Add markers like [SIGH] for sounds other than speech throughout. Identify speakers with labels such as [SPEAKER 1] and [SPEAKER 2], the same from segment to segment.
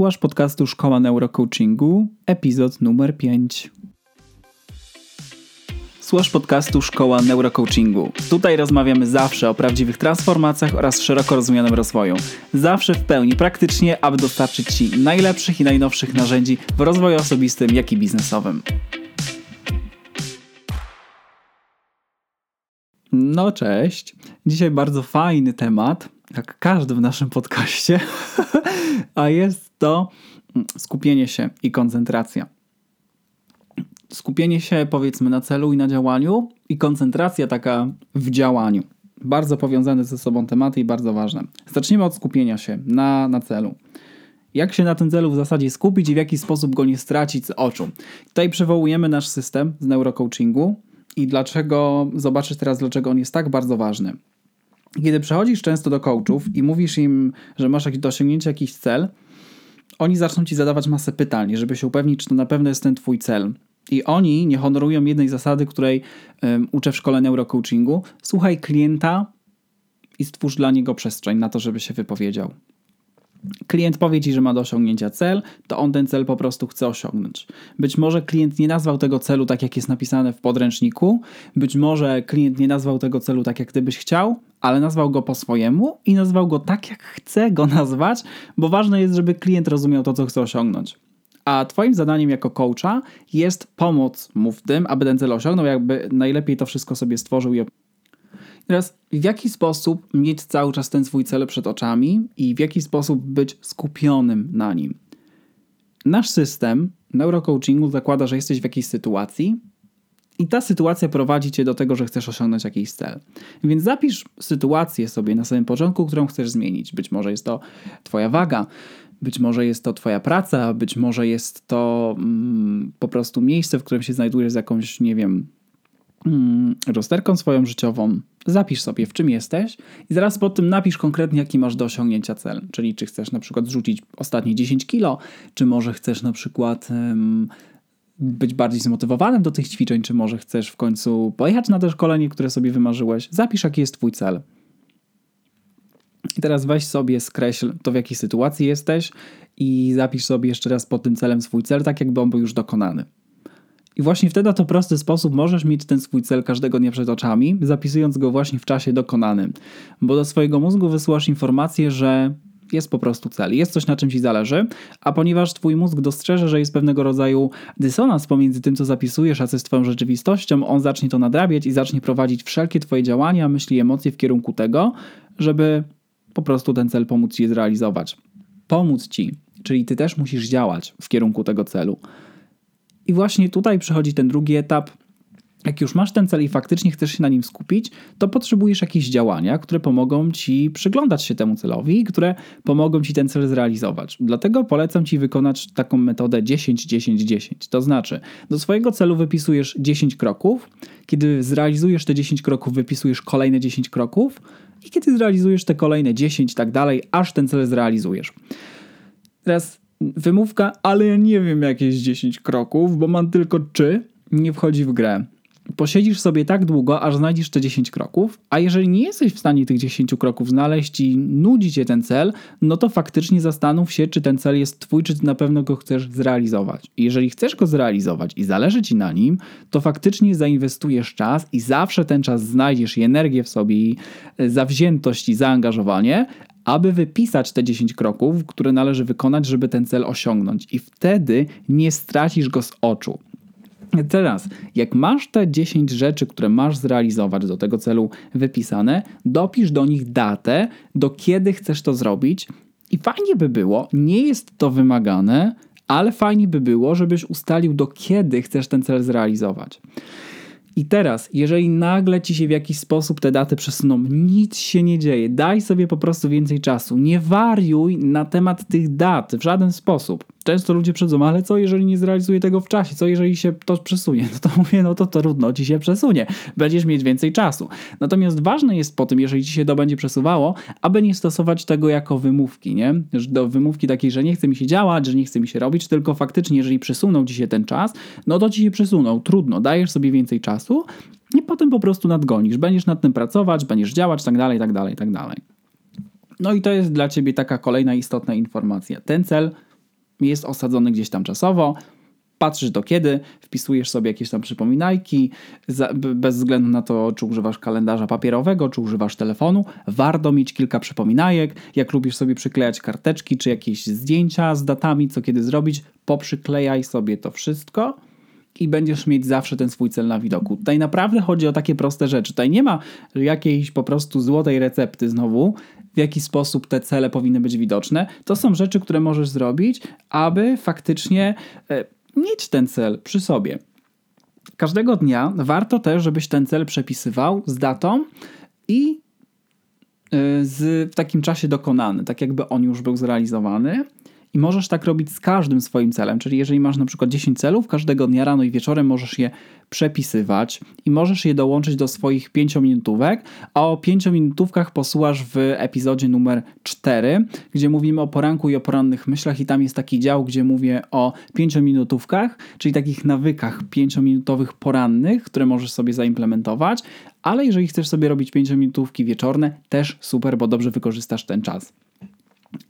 [SPEAKER 1] Słuchasz podcastu Szkoła Neurocoachingu, epizod numer 5. Słuchasz podcastu Szkoła Neurocoachingu. Tutaj rozmawiamy zawsze o prawdziwych transformacjach oraz szeroko rozumianym rozwoju. Zawsze w pełni praktycznie, aby dostarczyć Ci najlepszych i najnowszych narzędzi w rozwoju osobistym, jak i biznesowym. No cześć. Dzisiaj bardzo fajny temat, jak każdy w naszym podcaście, [LAUGHS] a jest to skupienie się i koncentracja. Skupienie się powiedzmy na celu i na działaniu i koncentracja taka w działaniu. Bardzo powiązane ze sobą tematy i bardzo ważne. Zacznijmy od skupienia się na, na celu. Jak się na tym celu w zasadzie skupić i w jaki sposób go nie stracić z oczu. Tutaj przywołujemy nasz system z neurocoachingu, i dlaczego, zobaczysz teraz, dlaczego on jest tak bardzo ważny. Kiedy przechodzisz często do coachów i mówisz im, że masz do osiągnięcia jakiś cel, oni zaczną ci zadawać masę pytań, żeby się upewnić, czy to na pewno jest ten twój cel. I oni nie honorują jednej zasady, której um, uczę w szkole neurocoachingu. Słuchaj klienta i stwórz dla niego przestrzeń na to, żeby się wypowiedział. Klient powie ci, że ma do osiągnięcia cel, to on ten cel po prostu chce osiągnąć. Być może klient nie nazwał tego celu tak, jak jest napisane w podręczniku, być może klient nie nazwał tego celu tak, jak ty byś chciał, ale nazwał go po swojemu i nazwał go tak, jak chce go nazwać, bo ważne jest, żeby klient rozumiał to, co chce osiągnąć. A Twoim zadaniem jako coacha jest pomóc mu w tym, aby ten cel osiągnął, jakby najlepiej to wszystko sobie stworzył i Teraz, w jaki sposób mieć cały czas ten swój cel przed oczami i w jaki sposób być skupionym na nim? Nasz system neurocoachingu zakłada, że jesteś w jakiejś sytuacji i ta sytuacja prowadzi cię do tego, że chcesz osiągnąć jakiś cel. Więc zapisz sytuację sobie na samym początku, którą chcesz zmienić. Być może jest to Twoja waga, być może jest to Twoja praca, być może jest to mm, po prostu miejsce, w którym się znajdujesz z jakąś, nie wiem, rozterką swoją życiową, zapisz sobie w czym jesteś i zaraz po tym napisz konkretnie jaki masz do osiągnięcia cel. Czyli czy chcesz na przykład zrzucić ostatnie 10 kilo, czy może chcesz na przykład um, być bardziej zmotywowanym do tych ćwiczeń, czy może chcesz w końcu pojechać na to szkolenie, które sobie wymarzyłeś. Zapisz jaki jest twój cel. I teraz weź sobie, skreśl to w jakiej sytuacji jesteś i zapisz sobie jeszcze raz pod tym celem swój cel, tak jakby on był już dokonany. I właśnie wtedy to prosty sposób możesz mieć ten swój cel każdego dnia przed oczami, zapisując go właśnie w czasie dokonanym. Bo do swojego mózgu wysyłasz informację, że jest po prostu cel, jest coś na czym ci zależy, a ponieważ twój mózg dostrzeże, że jest pewnego rodzaju dysonans pomiędzy tym, co zapisujesz, a co jest twoją rzeczywistością, on zacznie to nadrabiać i zacznie prowadzić wszelkie twoje działania, myśli, emocje w kierunku tego, żeby po prostu ten cel pomóc ci zrealizować. Pomóc ci, czyli ty też musisz działać w kierunku tego celu. I właśnie tutaj przychodzi ten drugi etap. Jak już masz ten cel i faktycznie chcesz się na nim skupić, to potrzebujesz jakieś działania, które pomogą ci przyglądać się temu celowi i które pomogą ci ten cel zrealizować. Dlatego polecam ci wykonać taką metodę 10-10-10. To znaczy, do swojego celu wypisujesz 10 kroków, kiedy zrealizujesz te 10 kroków, wypisujesz kolejne 10 kroków i kiedy zrealizujesz te kolejne 10 i tak dalej, aż ten cel zrealizujesz. Teraz wymówka, ale ja nie wiem jak jest 10 kroków, bo mam tylko czy, nie wchodzi w grę. Posiedzisz sobie tak długo, aż znajdziesz te 10 kroków, a jeżeli nie jesteś w stanie tych 10 kroków znaleźć i nudzi cię ten cel, no to faktycznie zastanów się, czy ten cel jest twój, czy ty na pewno go chcesz zrealizować. I jeżeli chcesz go zrealizować i zależy ci na nim, to faktycznie zainwestujesz czas i zawsze ten czas znajdziesz i energię w sobie, i zawziętość i zaangażowanie, aby wypisać te 10 kroków, które należy wykonać, żeby ten cel osiągnąć. I wtedy nie stracisz go z oczu. Teraz, jak masz te 10 rzeczy, które masz zrealizować do tego celu wypisane, dopisz do nich datę, do kiedy chcesz to zrobić. I fajnie by było, nie jest to wymagane, ale fajnie by było, żebyś ustalił, do kiedy chcesz ten cel zrealizować. I teraz, jeżeli nagle ci się w jakiś sposób te daty przesuną, nic się nie dzieje, daj sobie po prostu więcej czasu. Nie wariuj na temat tych dat w żaden sposób. Często ludzie przychodzą, ale co jeżeli nie zrealizuję tego w czasie? Co jeżeli się to przesunie? [LAUGHS] No to mówię, no to trudno ci się przesunie. Będziesz mieć więcej czasu. Natomiast ważne jest po tym, jeżeli ci się to będzie przesuwało, aby nie stosować tego jako wymówki, nie? Do wymówki takiej, że nie chce mi się działać, że nie chce mi się robić, tylko faktycznie, jeżeli przesunął ci się ten czas, no to ci się przesunął. Trudno, dajesz sobie więcej czasu i potem po prostu nadgonisz. Będziesz nad tym pracować, będziesz działać, tak dalej, tak dalej, tak dalej. No i to jest dla ciebie taka kolejna istotna informacja. Ten cel jest osadzony gdzieś tam czasowo, patrzysz do kiedy, wpisujesz sobie jakieś tam przypominajki, bez względu na to, czy używasz kalendarza papierowego, czy używasz telefonu, warto mieć kilka przypominajek. Jak lubisz sobie przyklejać karteczki, czy jakieś zdjęcia z datami, co kiedy zrobić, poprzyklejaj sobie to wszystko i będziesz mieć zawsze ten swój cel na widoku. Tutaj naprawdę chodzi o takie proste rzeczy. Tutaj nie ma jakiejś po prostu złotej recepty znowu, w jaki sposób te cele powinny być widoczne. To są rzeczy, które możesz zrobić, aby faktycznie e, mieć ten cel przy sobie. Każdego dnia warto też, żebyś ten cel przepisywał z datą i e, z, w takim czasie dokonany, tak jakby on już był zrealizowany. I możesz tak robić z każdym swoim celem, czyli jeżeli masz na przykład 10 celów, każdego dnia rano i wieczorem możesz je przepisywać i możesz je dołączyć do swoich 5-minutówek, a o 5-minutówkach posłuchasz w epizodzie numer 4, gdzie mówimy o poranku i o porannych myślach i tam jest taki dział, gdzie mówię o 5-minutówkach, czyli takich nawykach 5-minutowych porannych, które możesz sobie zaimplementować, ale jeżeli chcesz sobie robić 5-minutówki wieczorne, też super, bo dobrze wykorzystasz ten czas.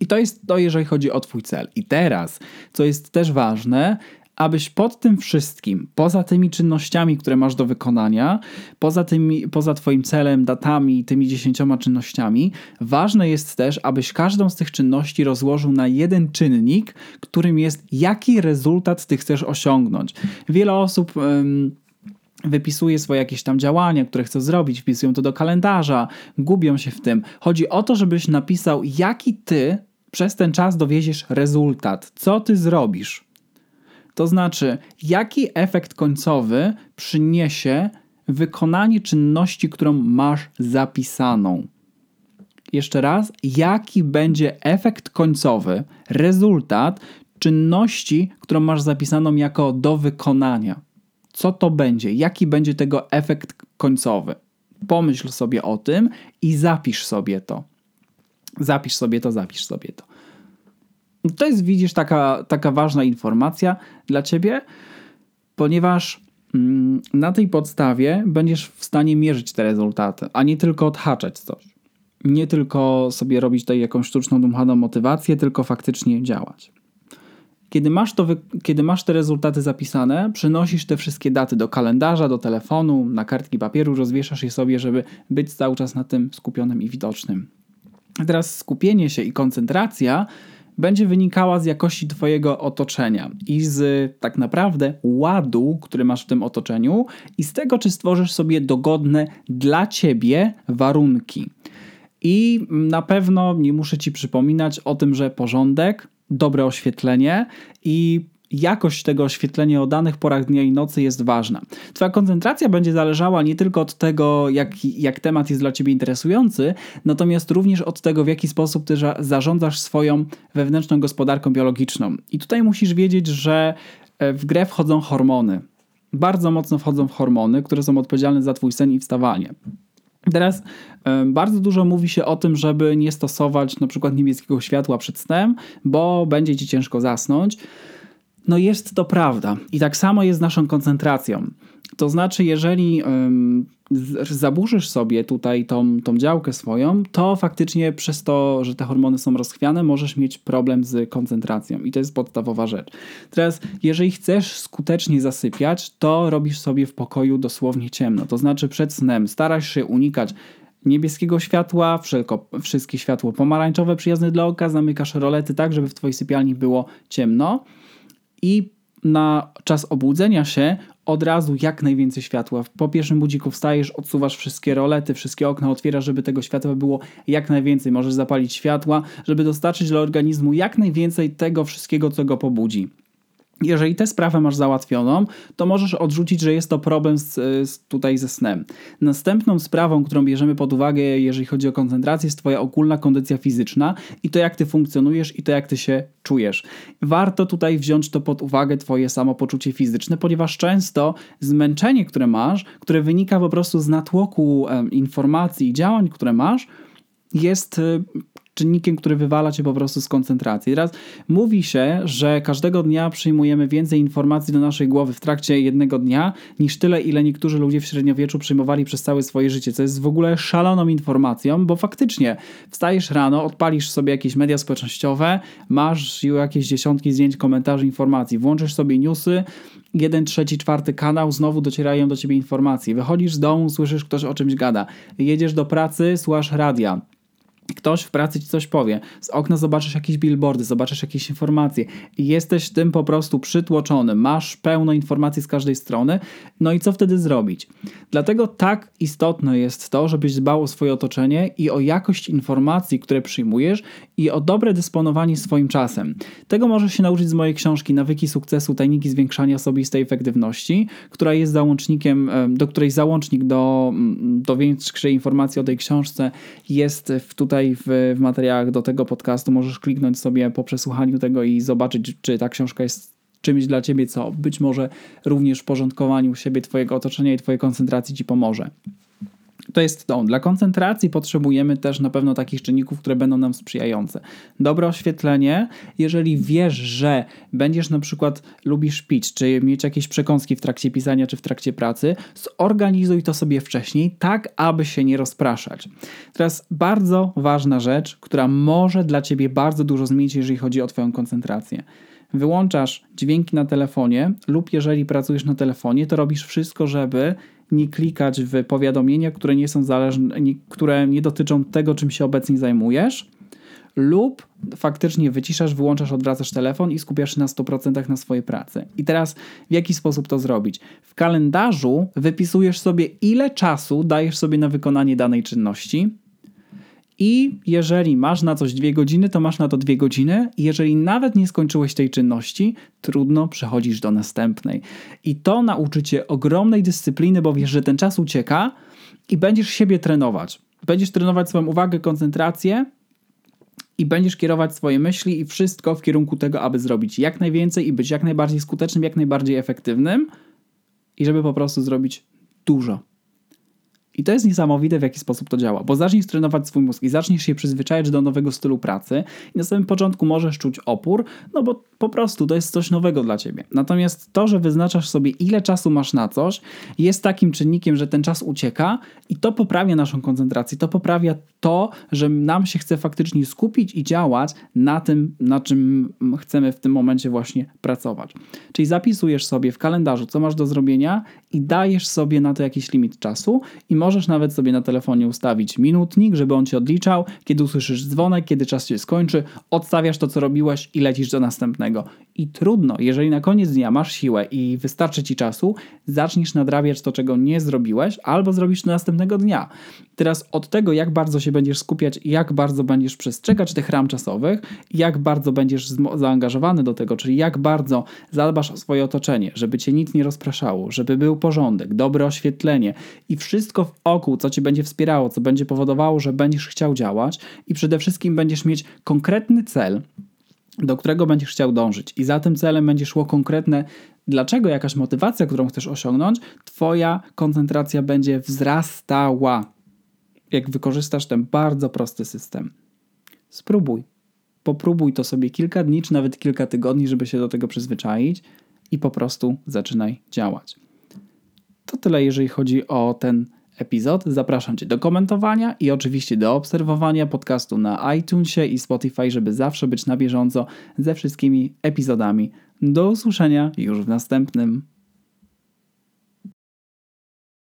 [SPEAKER 1] I to jest to, jeżeli chodzi o Twój cel. I teraz, co jest też ważne, abyś pod tym wszystkim, poza tymi czynnościami, które masz do wykonania, poza, tymi, poza Twoim celem, datami, tymi dziesięcioma czynnościami, ważne jest też, abyś każdą z tych czynności rozłożył na jeden czynnik, którym jest, jaki rezultat Ty chcesz osiągnąć. Wiele osób. Wypisuje swoje jakieś tam działania, które chcą zrobić, wpisują to do kalendarza, gubią się w tym. Chodzi o to, żebyś napisał, jaki ty przez ten czas dowieziesz rezultat, co ty zrobisz. To znaczy, jaki efekt końcowy przyniesie wykonanie czynności, którą masz zapisaną. Jeszcze raz, jaki będzie efekt końcowy, rezultat czynności, którą masz zapisaną jako do wykonania co to będzie, jaki będzie tego efekt końcowy. Pomyśl sobie o tym i zapisz sobie to. Zapisz sobie to, zapisz sobie to. To jest, widzisz, taka, taka ważna informacja dla ciebie, ponieważ mm, na tej podstawie będziesz w stanie mierzyć te rezultaty, a nie tylko odhaczać coś. Nie tylko sobie robić tutaj jakąś sztuczną, dmuchaną motywację, tylko faktycznie działać. Kiedy masz, to kiedy masz te rezultaty zapisane, przynosisz te wszystkie daty do kalendarza, do telefonu, na kartki papieru, rozwieszasz je sobie, żeby być cały czas na tym skupionym i widocznym. teraz skupienie się i koncentracja będzie wynikała z jakości Twojego otoczenia i z tak naprawdę ładu, który masz w tym otoczeniu, i z tego, czy stworzysz sobie dogodne dla Ciebie warunki. I na pewno nie muszę Ci przypominać o tym, że porządek dobre oświetlenie i jakość tego oświetlenia o danych porach dnia i nocy jest ważna. Twoja koncentracja będzie zależała nie tylko od tego, jak, jak temat jest dla Ciebie interesujący, natomiast również od tego, w jaki sposób Ty zarządzasz swoją wewnętrzną gospodarką biologiczną. I tutaj musisz wiedzieć, że e, w grę wchodzą hormony. Bardzo mocno wchodzą w hormony, które są odpowiedzialne za Twój sen i wstawanie. Teraz bardzo dużo mówi się o tym, żeby nie stosować na przykład niebieskiego światła przed snem, bo będzie ci ciężko zasnąć. No jest to prawda. I tak samo jest z naszą koncentracją. To znaczy, jeżeli zaburzysz sobie tutaj tą, tą działkę swoją, to faktycznie przez to, że te hormony są rozchwiane, możesz mieć problem z koncentracją. I to jest podstawowa rzecz. Teraz, jeżeli chcesz skutecznie zasypiać, to robisz sobie w pokoju dosłownie ciemno. To znaczy, przed snem starasz się unikać niebieskiego światła, wszelko, wszystkie światło pomarańczowe przyjazne dla oka, zamykasz rolety tak, żeby w twojej sypialni było ciemno i na czas obudzenia się od razu jak najwięcej światła. Po pierwszym budziku wstajesz, odsuwasz wszystkie rolety, wszystkie okna, otwierasz, żeby tego światła było jak najwięcej. Możesz zapalić światła, żeby dostarczyć dla organizmu jak najwięcej tego wszystkiego, co go pobudzi. Jeżeli tę sprawę masz załatwioną, to możesz odrzucić, że jest to problem z, z, tutaj ze snem. Następną sprawą, którą bierzemy pod uwagę, jeżeli chodzi o koncentrację, jest Twoja ogólna kondycja fizyczna i to, jak Ty funkcjonujesz i to, jak Ty się czujesz. Warto tutaj wziąć to pod uwagę, Twoje samopoczucie fizyczne, ponieważ często zmęczenie, które masz, które wynika po prostu z natłoku informacji i działań, które masz, jest czynnikiem, który wywala cię po prostu z koncentracji. Teraz mówi się, że każdego dnia przyjmujemy więcej informacji do naszej głowy w trakcie jednego dnia niż tyle, ile niektórzy ludzie w średniowieczu przyjmowali przez całe swoje życie, co jest w ogóle szaloną informacją, bo faktycznie wstajesz rano, odpalisz sobie jakieś media społecznościowe, masz jakieś dziesiątki zdjęć, komentarzy, informacji, włączysz sobie newsy, jeden, trzeci, czwarty kanał, znowu docierają do ciebie informacje. Wychodzisz z domu, słyszysz ktoś o czymś gada. Jedziesz do pracy, słuchasz radia Ktoś w pracy ci coś powie, z okna zobaczysz jakieś billboardy, zobaczysz jakieś informacje i jesteś tym po prostu przytłoczony, masz pełno informacji z każdej strony, no i co wtedy zrobić? Dlatego tak istotne jest to, żebyś dbał o swoje otoczenie i o jakość informacji, które przyjmujesz i o dobre dysponowanie swoim czasem. Tego możesz się nauczyć z mojej książki Nawyki sukcesu, tajniki zwiększania osobistej efektywności, która jest załącznikiem, do której załącznik do, mm, do większej informacji o tej książce jest tutaj tutaj w, w materiałach do tego podcastu możesz kliknąć sobie po przesłuchaniu tego i zobaczyć, czy ta książka jest czymś dla ciebie, co być może również w porządkowaniu siebie, twojego otoczenia i twojej koncentracji ci pomoże. To jest to. Dla koncentracji potrzebujemy też na pewno takich czynników, które będą nam sprzyjające. Dobre oświetlenie, jeżeli wiesz, że będziesz na przykład lubisz pić, czy mieć jakieś przekąski w trakcie pisania, czy w trakcie pracy, zorganizuj to sobie wcześniej, tak aby się nie rozpraszać. Teraz bardzo ważna rzecz, która może dla ciebie bardzo dużo zmienić, jeżeli chodzi o Twoją koncentrację wyłączasz dźwięki na telefonie, lub jeżeli pracujesz na telefonie, to robisz wszystko, żeby nie klikać w powiadomienia, które nie są zależne, które nie dotyczą tego, czym się obecnie zajmujesz, lub faktycznie wyciszasz, wyłączasz, odwracasz telefon i skupiasz się na 100% na swojej pracy. I teraz w jaki sposób to zrobić? W kalendarzu wypisujesz sobie, ile czasu dajesz sobie na wykonanie danej czynności i jeżeli masz na coś dwie godziny, to masz na to dwie godziny. Jeżeli nawet nie skończyłeś tej czynności, trudno przechodzisz do następnej. I to nauczy cię ogromnej dyscypliny, bo wiesz, że ten czas ucieka i będziesz siebie trenować. Będziesz trenować swoją uwagę, koncentrację i będziesz kierować swoje myśli i wszystko w kierunku tego, aby zrobić jak najwięcej i być jak najbardziej skutecznym, jak najbardziej efektywnym i żeby po prostu zrobić dużo. I to jest niesamowite, w jaki sposób to działa, bo zaczniesz trenować swój mózg i zaczniesz się przyzwyczajać do nowego stylu pracy i na samym początku możesz czuć opór, no bo po prostu to jest coś nowego dla ciebie. Natomiast to, że wyznaczasz sobie, ile czasu masz na coś, jest takim czynnikiem, że ten czas ucieka i to poprawia naszą koncentrację, to poprawia to, że nam się chce faktycznie skupić i działać na tym, na czym chcemy w tym momencie właśnie pracować. Czyli zapisujesz sobie w kalendarzu, co masz do zrobienia i dajesz sobie na to jakiś limit czasu i możesz nawet sobie na telefonie ustawić minutnik, żeby on ci odliczał, kiedy usłyszysz dzwonek, kiedy czas się skończy, odstawiasz to, co robiłeś i lecisz do następnego. I trudno, jeżeli na koniec dnia masz siłę i wystarczy ci czasu, zaczniesz nadrabiać to, czego nie zrobiłeś, albo zrobisz to następnego dnia. Teraz od tego, jak bardzo się będziesz skupiać, jak bardzo będziesz przestrzegać tych ram czasowych, jak bardzo będziesz zaangażowany do tego, czyli jak bardzo zadbasz o swoje otoczenie, żeby cię nic nie rozpraszało, żeby był porządek, dobre oświetlenie i wszystko wokół, co cię będzie wspierało, co będzie powodowało, że będziesz chciał działać i przede wszystkim będziesz mieć konkretny cel, do którego będziesz chciał dążyć, i za tym celem będzie szło konkretne, dlaczego jakaś motywacja, którą chcesz osiągnąć, Twoja koncentracja będzie wzrastała. Jak wykorzystasz ten bardzo prosty system. Spróbuj. Popróbuj to sobie kilka dni, czy nawet kilka tygodni, żeby się do tego przyzwyczaić i po prostu zaczynaj działać. To tyle, jeżeli chodzi o ten epizod. Zapraszam Cię do komentowania i oczywiście do obserwowania podcastu na iTunesie i Spotify, żeby zawsze być na bieżąco ze wszystkimi epizodami. Do usłyszenia już w następnym.